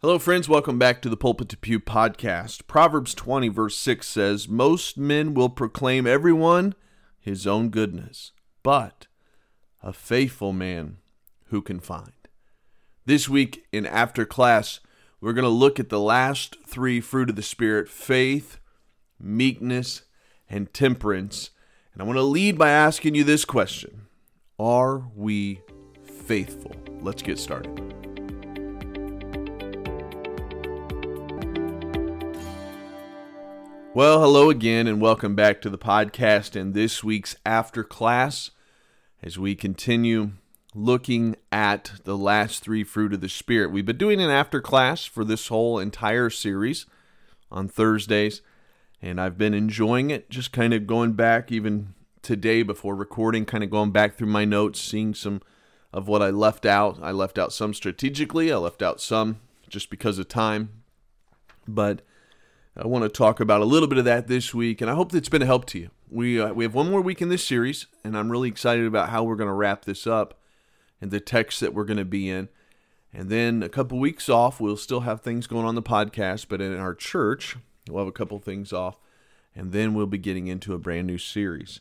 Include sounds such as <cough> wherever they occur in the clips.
Hello, friends. Welcome back to the Pulpit to Pew podcast. Proverbs 20, verse 6 says, Most men will proclaim everyone his own goodness, but a faithful man who can find. This week in After Class, we're going to look at the last three fruit of the Spirit faith, meekness, and temperance. And I want to lead by asking you this question Are we faithful? Let's get started. Well, hello again, and welcome back to the podcast and this week's After Class as we continue looking at the last three fruit of the Spirit. We've been doing an After Class for this whole entire series on Thursdays, and I've been enjoying it, just kind of going back even today before recording, kind of going back through my notes, seeing some of what I left out. I left out some strategically, I left out some just because of time. But I want to talk about a little bit of that this week, and I hope it's been a help to you. We uh, we have one more week in this series, and I'm really excited about how we're going to wrap this up and the text that we're going to be in. And then a couple weeks off, we'll still have things going on the podcast, but in our church, we'll have a couple things off, and then we'll be getting into a brand new series.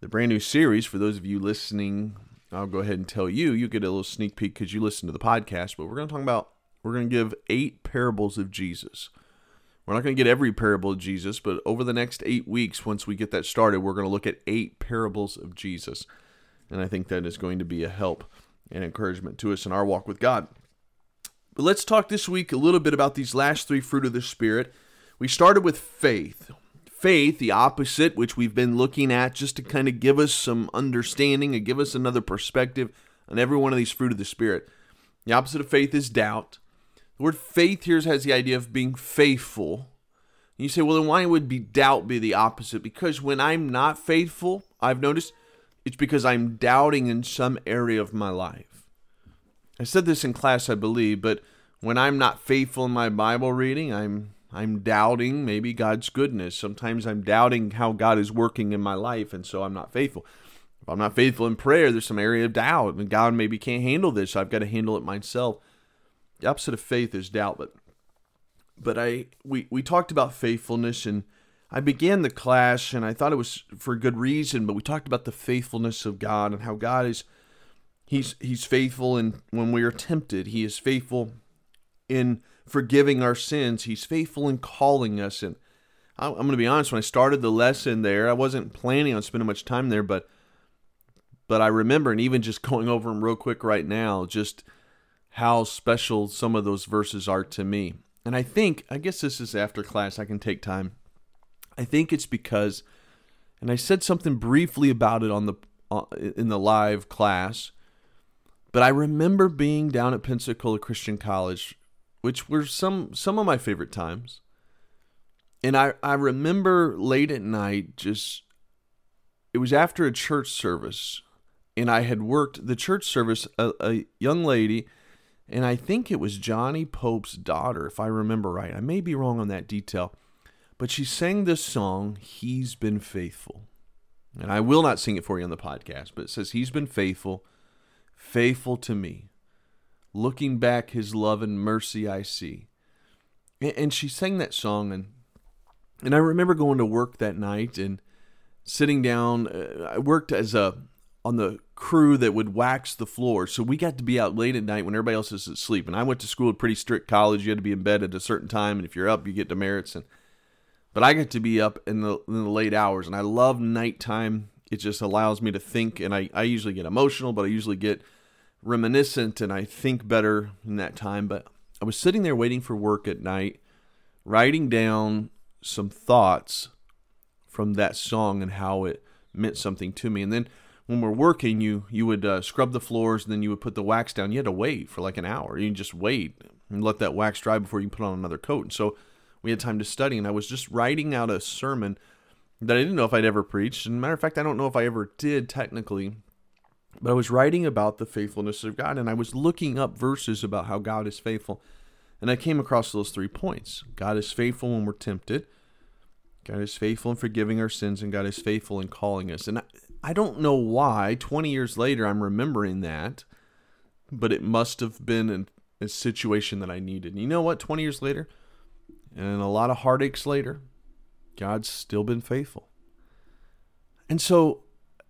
The brand new series, for those of you listening, I'll go ahead and tell you, you get a little sneak peek because you listen to the podcast, but we're going to talk about, we're going to give eight parables of Jesus. We're not going to get every parable of Jesus, but over the next eight weeks, once we get that started, we're going to look at eight parables of Jesus. And I think that is going to be a help and encouragement to us in our walk with God. But let's talk this week a little bit about these last three fruit of the Spirit. We started with faith. Faith, the opposite, which we've been looking at just to kind of give us some understanding and give us another perspective on every one of these fruit of the Spirit. The opposite of faith is doubt. The word faith here has the idea of being faithful. You say, well, then why would be doubt be the opposite? Because when I'm not faithful, I've noticed it's because I'm doubting in some area of my life. I said this in class, I believe, but when I'm not faithful in my Bible reading, I'm I'm doubting maybe God's goodness. Sometimes I'm doubting how God is working in my life, and so I'm not faithful. If I'm not faithful in prayer, there's some area of doubt, and God maybe can't handle this. So I've got to handle it myself. The opposite of faith is doubt, but but I we we talked about faithfulness and I began the class and I thought it was for good reason, but we talked about the faithfulness of God and how God is he's he's faithful and when we are tempted, he is faithful in forgiving our sins. He's faithful in calling us and I'm going to be honest when I started the lesson there, I wasn't planning on spending much time there, but but I remember and even just <laughs> going over them real quick right now, just how special some of those verses are to me. And I think, I guess this is after class, I can take time. I think it's because, and I said something briefly about it on the uh, in the live class, but I remember being down at Pensacola Christian College, which were some some of my favorite times. And I, I remember late at night, just it was after a church service, and I had worked the church service. A, a young lady and I think it was Johnny Pope's daughter, if I remember right. I may be wrong on that detail, but she sang this song, He's Been Faithful. And I will not sing it for you on the podcast, but it says, He's been faithful, faithful to me. Looking back, His love and mercy I see. And she sang that song, and and I remember going to work that night and sitting down. Uh, I worked as a on the crew that would wax the floor. So we got to be out late at night when everybody else is asleep. And I went to school at pretty strict college. You had to be in bed at a certain time, and if you're up, you get demerits. And but I get to be up in the, in the late hours, and I love nighttime. It just allows me to think, and I, I usually get emotional, but I usually get reminiscent, and I think better in that time. But I was sitting there waiting for work at night, writing down some thoughts from that song and how it meant something to me. And then when we're working, you you would uh, scrub the floors, and then you would put the wax down. You had to wait for like an hour. You just wait and let that wax dry before you put on another coat. And so we had time to study, and I was just writing out a sermon that I didn't know if I'd ever preached. And matter of fact, I don't know if I ever did technically, but I was writing about the faithfulness of God, and I was looking up verses about how God is faithful, and I came across those three points: God is faithful when we're tempted. God is faithful in forgiving our sins, and God is faithful in calling us. And I don't know why 20 years later I'm remembering that, but it must have been an, a situation that I needed. And you know what? 20 years later, and a lot of heartaches later, God's still been faithful. And so,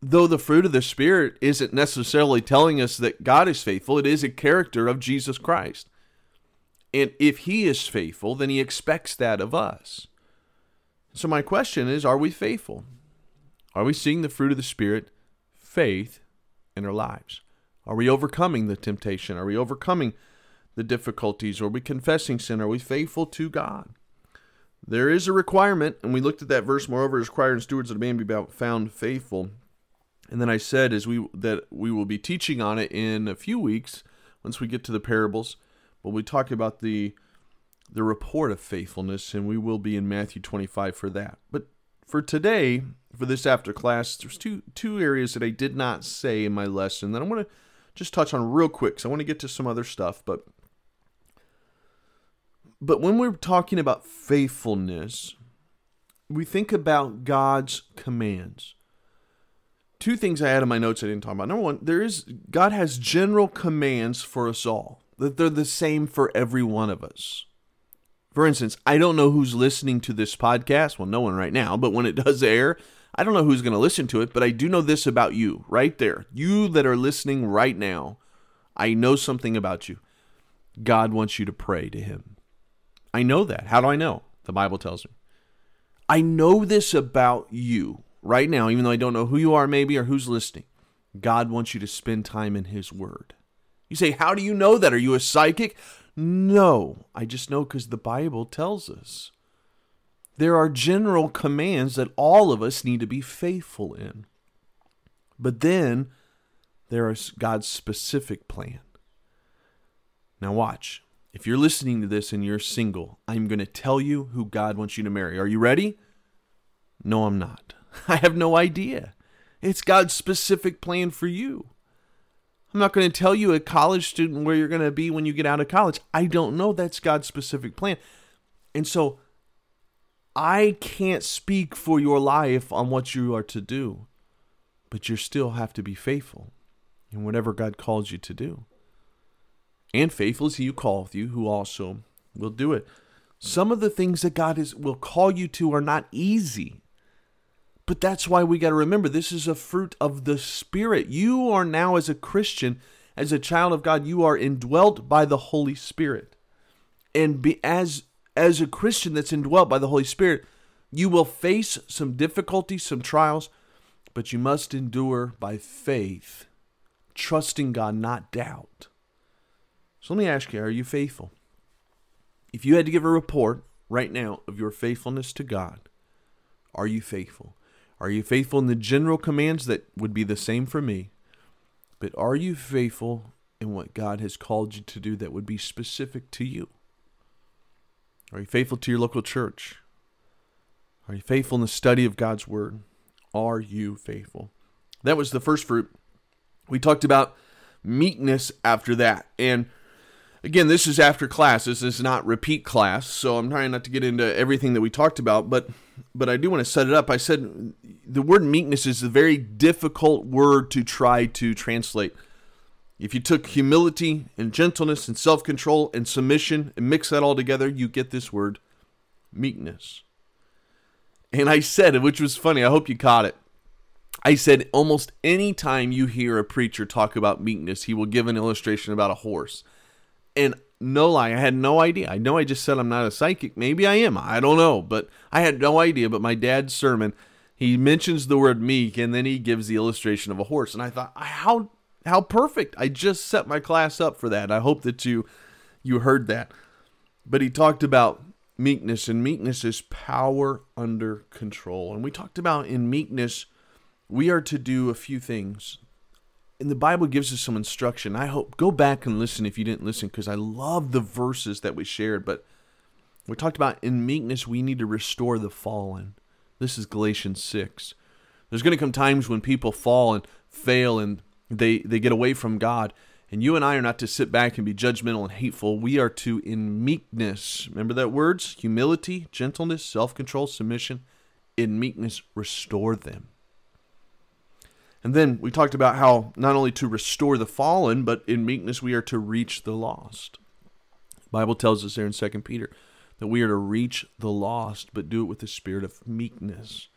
though the fruit of the Spirit isn't necessarily telling us that God is faithful, it is a character of Jesus Christ. And if He is faithful, then He expects that of us. So, my question is are we faithful? Are we seeing the fruit of the Spirit, faith, in our lives? Are we overcoming the temptation? Are we overcoming the difficulties? Are we confessing sin? Are we faithful to God? There is a requirement, and we looked at that verse. Moreover, is required in stewards that a man be found faithful. And then I said, as we that we will be teaching on it in a few weeks, once we get to the parables. But we talk about the the report of faithfulness, and we will be in Matthew 25 for that. But for today, for this after class, there's two two areas that I did not say in my lesson that I want to just touch on real quick. because I want to get to some other stuff, but but when we're talking about faithfulness, we think about God's commands. Two things I had in my notes I didn't talk about. Number one, there is God has general commands for us all. That they're the same for every one of us. For instance, I don't know who's listening to this podcast. Well, no one right now, but when it does air, I don't know who's going to listen to it, but I do know this about you right there. You that are listening right now, I know something about you. God wants you to pray to Him. I know that. How do I know? The Bible tells me. I know this about you right now, even though I don't know who you are, maybe, or who's listening. God wants you to spend time in His Word. You say, How do you know that? Are you a psychic? No, I just know because the Bible tells us. There are general commands that all of us need to be faithful in. But then there is God's specific plan. Now, watch. If you're listening to this and you're single, I'm going to tell you who God wants you to marry. Are you ready? No, I'm not. <laughs> I have no idea. It's God's specific plan for you. I'm not going to tell you a college student where you're going to be when you get out of college. I don't know. That's God's specific plan. And so I can't speak for your life on what you are to do, but you still have to be faithful in whatever God calls you to do. And faithful is he who calleth you, who also will do it. Some of the things that God is will call you to are not easy. But that's why we got to remember this is a fruit of the Spirit. You are now, as a Christian, as a child of God, you are indwelt by the Holy Spirit. And be, as as a Christian that's indwelt by the Holy Spirit, you will face some difficulties, some trials, but you must endure by faith, trusting God, not doubt. So let me ask you are you faithful? If you had to give a report right now of your faithfulness to God, are you faithful? Are you faithful in the general commands that would be the same for me? But are you faithful in what God has called you to do that would be specific to you? Are you faithful to your local church? Are you faithful in the study of God's Word? Are you faithful? That was the first fruit. We talked about meekness after that. And again, this is after class. This is not repeat class, so I'm trying not to get into everything that we talked about, but but I do want to set it up. I said the word meekness is a very difficult word to try to translate. If you took humility and gentleness and self control and submission and mix that all together, you get this word meekness. And I said which was funny. I hope you caught it. I said almost any time you hear a preacher talk about meekness, he will give an illustration about a horse. And no lie, I had no idea. I know I just said I'm not a psychic. Maybe I am. I don't know. But I had no idea. But my dad's sermon, he mentions the word meek and then he gives the illustration of a horse. And I thought, how how perfect. I just set my class up for that. I hope that you you heard that. But he talked about meekness and meekness is power under control. And we talked about in meekness we are to do a few things. And the Bible gives us some instruction. I hope go back and listen if you didn't listen because I love the verses that we shared, but we talked about in meekness we need to restore the fallen. This is Galatians 6. There's going to come times when people fall and fail and they they get away from God. And you and I are not to sit back and be judgmental and hateful. We are to, in meekness, remember that words? Humility, gentleness, self control, submission. In meekness, restore them. And then we talked about how not only to restore the fallen, but in meekness we are to reach the lost. Bible tells us there in 2 Peter that we are to reach the lost, but do it with the spirit of meekness.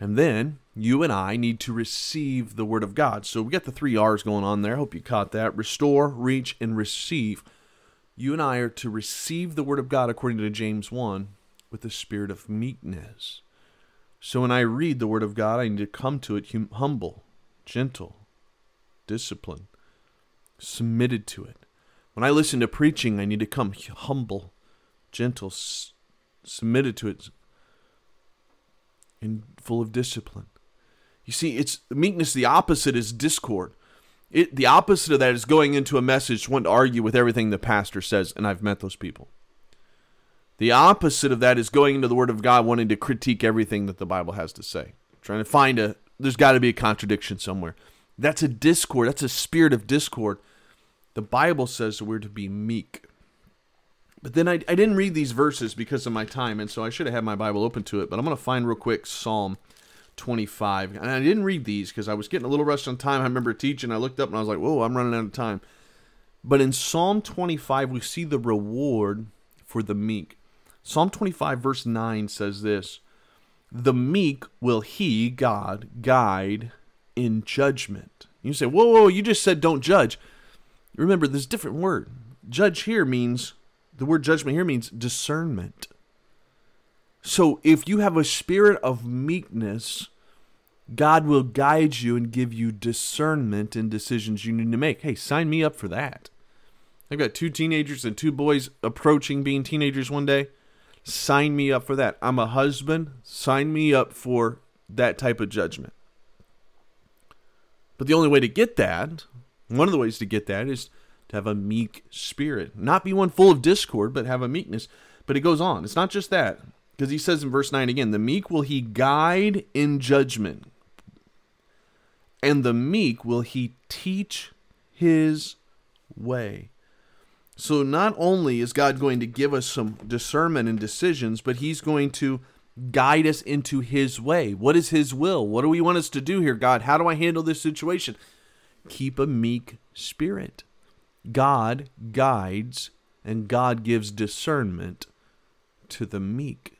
And then you and I need to receive the word of God. So we got the three R's going on there. I hope you caught that. Restore, reach, and receive. You and I are to receive the word of God according to James 1 with the spirit of meekness. So when I read the word of God, I need to come to it hum- humble, gentle, disciplined, submitted to it. When I listen to preaching, I need to come humble, gentle, s- submitted to it, and full of discipline. You see, it's meekness. The opposite is discord. It, the opposite of that is going into a message wanting to argue with everything the pastor says, and I've met those people. The opposite of that is going into the Word of God wanting to critique everything that the Bible has to say, trying to find a. There's got to be a contradiction somewhere. That's a discord. That's a spirit of discord. The Bible says we're to be meek. But then I, I didn't read these verses because of my time, and so I should have had my Bible open to it. But I'm going to find real quick Psalm 25. And I didn't read these because I was getting a little rushed on time. I remember teaching, I looked up and I was like, whoa, I'm running out of time. But in Psalm 25, we see the reward for the meek. Psalm 25, verse 9 says this The meek will he, God, guide in judgment. You say, whoa, whoa, you just said don't judge. Remember, there's a different word. Judge here means the word judgment here means discernment. So if you have a spirit of meekness, God will guide you and give you discernment in decisions you need to make. Hey, sign me up for that. I've got two teenagers and two boys approaching being teenagers one day. Sign me up for that. I'm a husband. Sign me up for that type of judgment. But the only way to get that, one of the ways to get that is to have a meek spirit. Not be one full of discord, but have a meekness. But it goes on. It's not just that. Because he says in verse 9 again, the meek will he guide in judgment, and the meek will he teach his way. So not only is God going to give us some discernment and decisions, but he's going to guide us into his way. What is his will? What do we want us to do here, God? How do I handle this situation? Keep a meek spirit. God guides and God gives discernment to the meek.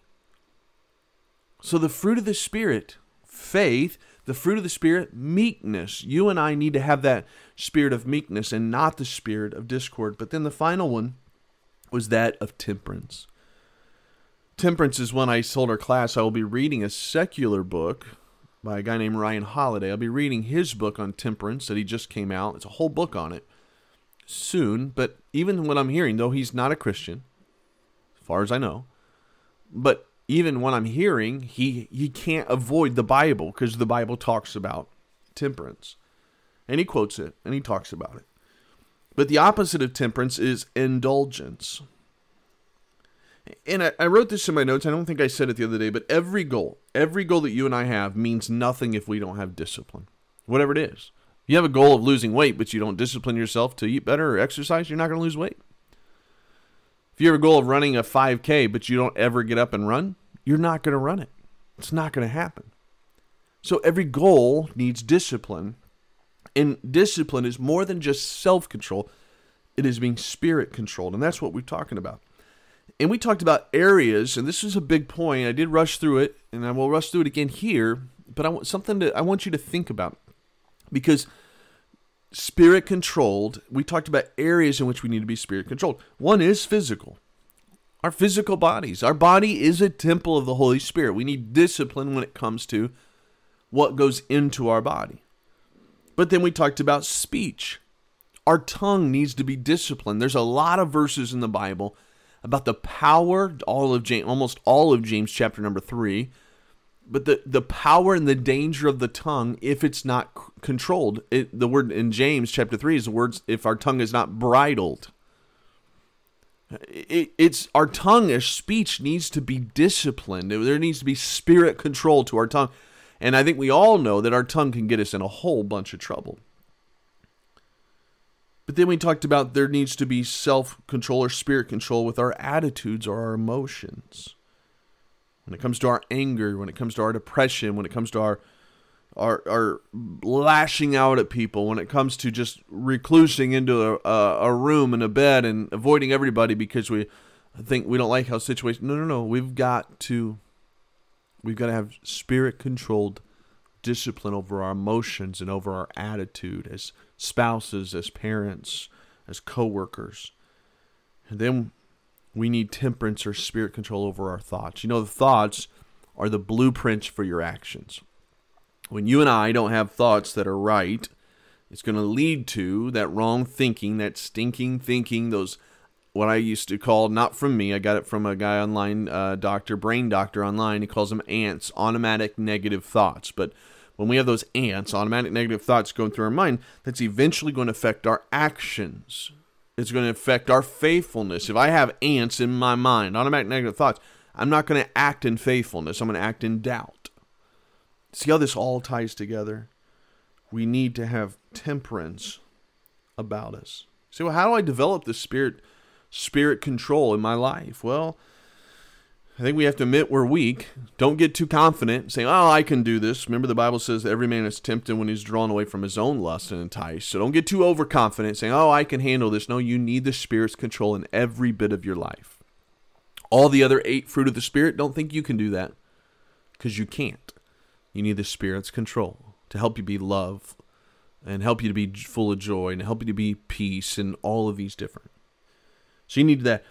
So the fruit of the Spirit, faith, the fruit of the Spirit, meekness. You and I need to have that spirit of meekness and not the spirit of discord. But then the final one was that of temperance. Temperance is when I told our class I will be reading a secular book by a guy named Ryan Holiday. I'll be reading his book on temperance that he just came out. It's a whole book on it soon. But even what I'm hearing, though he's not a Christian, as far as I know, but even when I'm hearing, he he can't avoid the Bible because the Bible talks about temperance, and he quotes it and he talks about it. But the opposite of temperance is indulgence. And I, I wrote this in my notes. I don't think I said it the other day, but every goal, every goal that you and I have means nothing if we don't have discipline, whatever it is. You have a goal of losing weight, but you don't discipline yourself to eat better or exercise, you're not going to lose weight. If you have a goal of running a 5K, but you don't ever get up and run, you're not going to run it. It's not going to happen. So every goal needs discipline. And discipline is more than just self control, it is being spirit controlled. And that's what we're talking about. And we talked about areas, and this is a big point. I did rush through it, and I will rush through it again here. But I want something to I want you to think about because spirit controlled. We talked about areas in which we need to be spirit controlled. One is physical our physical bodies. Our body is a temple of the Holy Spirit. We need discipline when it comes to what goes into our body. But then we talked about speech. Our tongue needs to be disciplined. There's a lot of verses in the Bible about the power, all of James, almost all of James chapter number 3, but the, the power and the danger of the tongue if it's not c- controlled. It, the word in James chapter 3 is the words if our tongue is not bridled. It, it's our tongue, our speech needs to be disciplined. There needs to be spirit control to our tongue. And I think we all know that our tongue can get us in a whole bunch of trouble. But then we talked about there needs to be self control or spirit control with our attitudes or our emotions. When it comes to our anger, when it comes to our depression, when it comes to our are are lashing out at people when it comes to just reclusing into a, a, a room and a bed and avoiding everybody because we think we don't like how situation. No, no, no. We've got to we've got to have spirit controlled discipline over our emotions and over our attitude as spouses, as parents, as coworkers. And then we need temperance or spirit control over our thoughts. You know, the thoughts are the blueprints for your actions. When you and I don't have thoughts that are right, it's going to lead to that wrong thinking, that stinking thinking, those what I used to call, not from me, I got it from a guy online, uh, doctor, brain doctor online. He calls them ants, automatic negative thoughts. But when we have those ants, automatic negative thoughts going through our mind, that's eventually going to affect our actions. It's going to affect our faithfulness. If I have ants in my mind, automatic negative thoughts, I'm not going to act in faithfulness. I'm going to act in doubt. See how this all ties together? We need to have temperance about us. See, well, how do I develop the spirit spirit control in my life? Well, I think we have to admit we're weak. Don't get too confident, saying, "Oh, I can do this." Remember, the Bible says that every man is tempted when he's drawn away from his own lust and enticed. So don't get too overconfident, saying, "Oh, I can handle this." No, you need the Spirit's control in every bit of your life. All the other eight fruit of the Spirit, don't think you can do that, because you can't. You need the Spirit's control to help you be love, and help you to be full of joy, and help you to be peace, and all of these different. So you need that.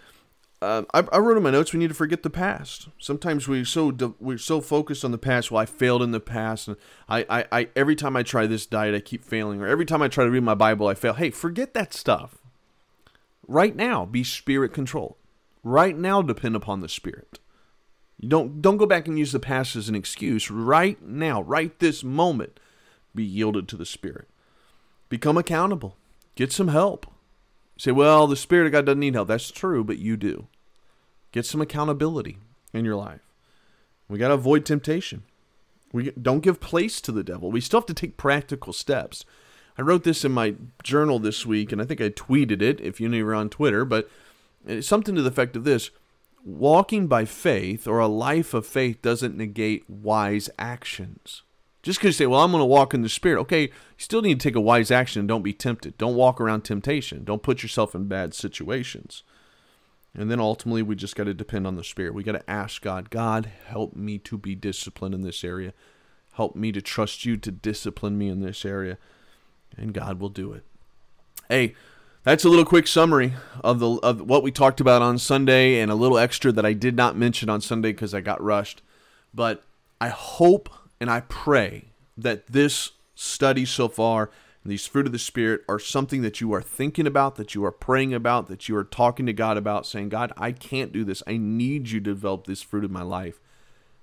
Uh, I, I, wrote in my notes we need to forget the past. Sometimes we so we're so focused on the past. Well, I failed in the past, and I, I, I every time I try this diet, I keep failing, or every time I try to read my Bible, I fail. Hey, forget that stuff. Right now, be spirit controlled. Right now, depend upon the Spirit. You don't don't go back and use the past as an excuse. Right now, right this moment, be yielded to the Spirit. Become accountable. Get some help. Say, well, the Spirit of God doesn't need help. That's true, but you do. Get some accountability in your life. We got to avoid temptation. We don't give place to the devil. We still have to take practical steps. I wrote this in my journal this week, and I think I tweeted it if you knew were on Twitter, but it's something to the effect of this walking by faith or a life of faith doesn't negate wise actions. Just because you say, well, I'm going to walk in the Spirit, okay, you still need to take a wise action and don't be tempted. Don't walk around temptation. Don't put yourself in bad situations. And then ultimately, we just got to depend on the Spirit. We got to ask God, God, help me to be disciplined in this area. Help me to trust you to discipline me in this area. And God will do it. Hey, that's a little quick summary of the of what we talked about on Sunday and a little extra that I did not mention on Sunday because I got rushed. But I hope and I pray that this study so far these fruit of the Spirit are something that you are thinking about, that you are praying about, that you are talking to God about, saying, God, I can't do this. I need you to develop this fruit in my life.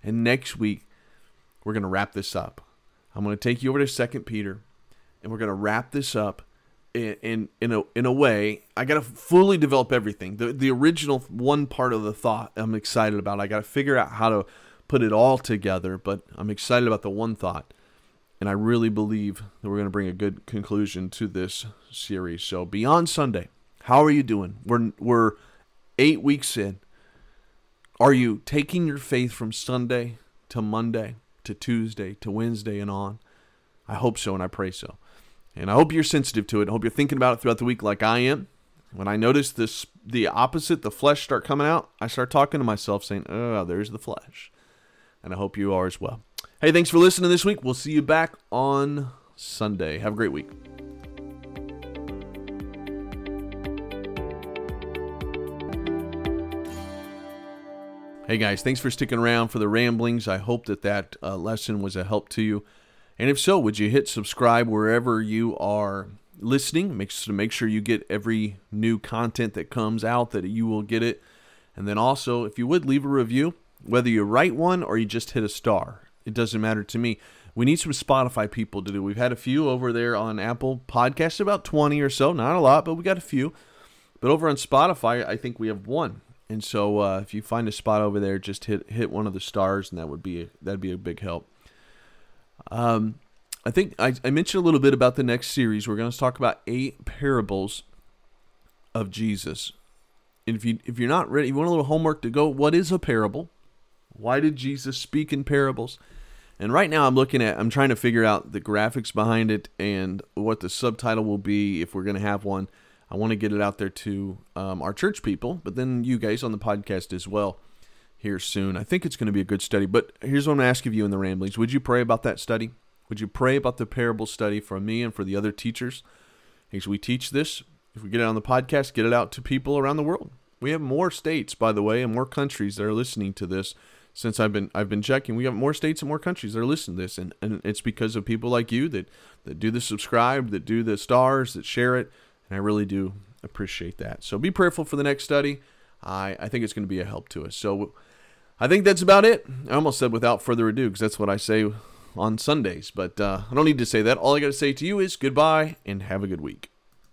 And next week, we're going to wrap this up. I'm going to take you over to Second Peter, and we're going to wrap this up in, in, in, a, in a way. I got to fully develop everything. The, the original one part of the thought I'm excited about. I got to figure out how to put it all together, but I'm excited about the one thought. And I really believe that we're going to bring a good conclusion to this series. So, beyond Sunday, how are you doing? We're, we're eight weeks in. Are you taking your faith from Sunday to Monday to Tuesday to Wednesday and on? I hope so, and I pray so. And I hope you're sensitive to it. I hope you're thinking about it throughout the week like I am. When I notice this, the opposite, the flesh start coming out, I start talking to myself saying, oh, there's the flesh and I hope you are as well. Hey, thanks for listening this week. We'll see you back on Sunday. Have a great week. Hey guys, thanks for sticking around for the ramblings. I hope that that uh, lesson was a help to you. And if so, would you hit subscribe wherever you are listening? Make sure, make sure you get every new content that comes out, that you will get it. And then also, if you would, leave a review. Whether you write one or you just hit a star, it doesn't matter to me. We need some Spotify people to do. We've had a few over there on Apple Podcasts, about 20 or so. Not a lot, but we got a few. But over on Spotify, I think we have one. And so uh, if you find a spot over there, just hit hit one of the stars, and that would be a, that'd be a big help. Um, I think I, I mentioned a little bit about the next series. We're going to talk about eight parables of Jesus. And if you if you're not ready, you want a little homework to go. What is a parable? Why did Jesus speak in parables? And right now I'm looking at I'm trying to figure out the graphics behind it and what the subtitle will be if we're going to have one. I want to get it out there to um, our church people, but then you guys on the podcast as well here soon. I think it's going to be a good study. But here's what I'm going to ask of you in the ramblings. Would you pray about that study? Would you pray about the parable study for me and for the other teachers? As we teach this, if we get it on the podcast, get it out to people around the world. We have more states, by the way, and more countries that are listening to this. Since I've been I've been checking, we have more states and more countries that are listening to this, and, and it's because of people like you that that do the subscribe, that do the stars, that share it, and I really do appreciate that. So be prayerful for the next study. I I think it's going to be a help to us. So I think that's about it. I almost said without further ado because that's what I say on Sundays, but uh, I don't need to say that. All I got to say to you is goodbye and have a good week.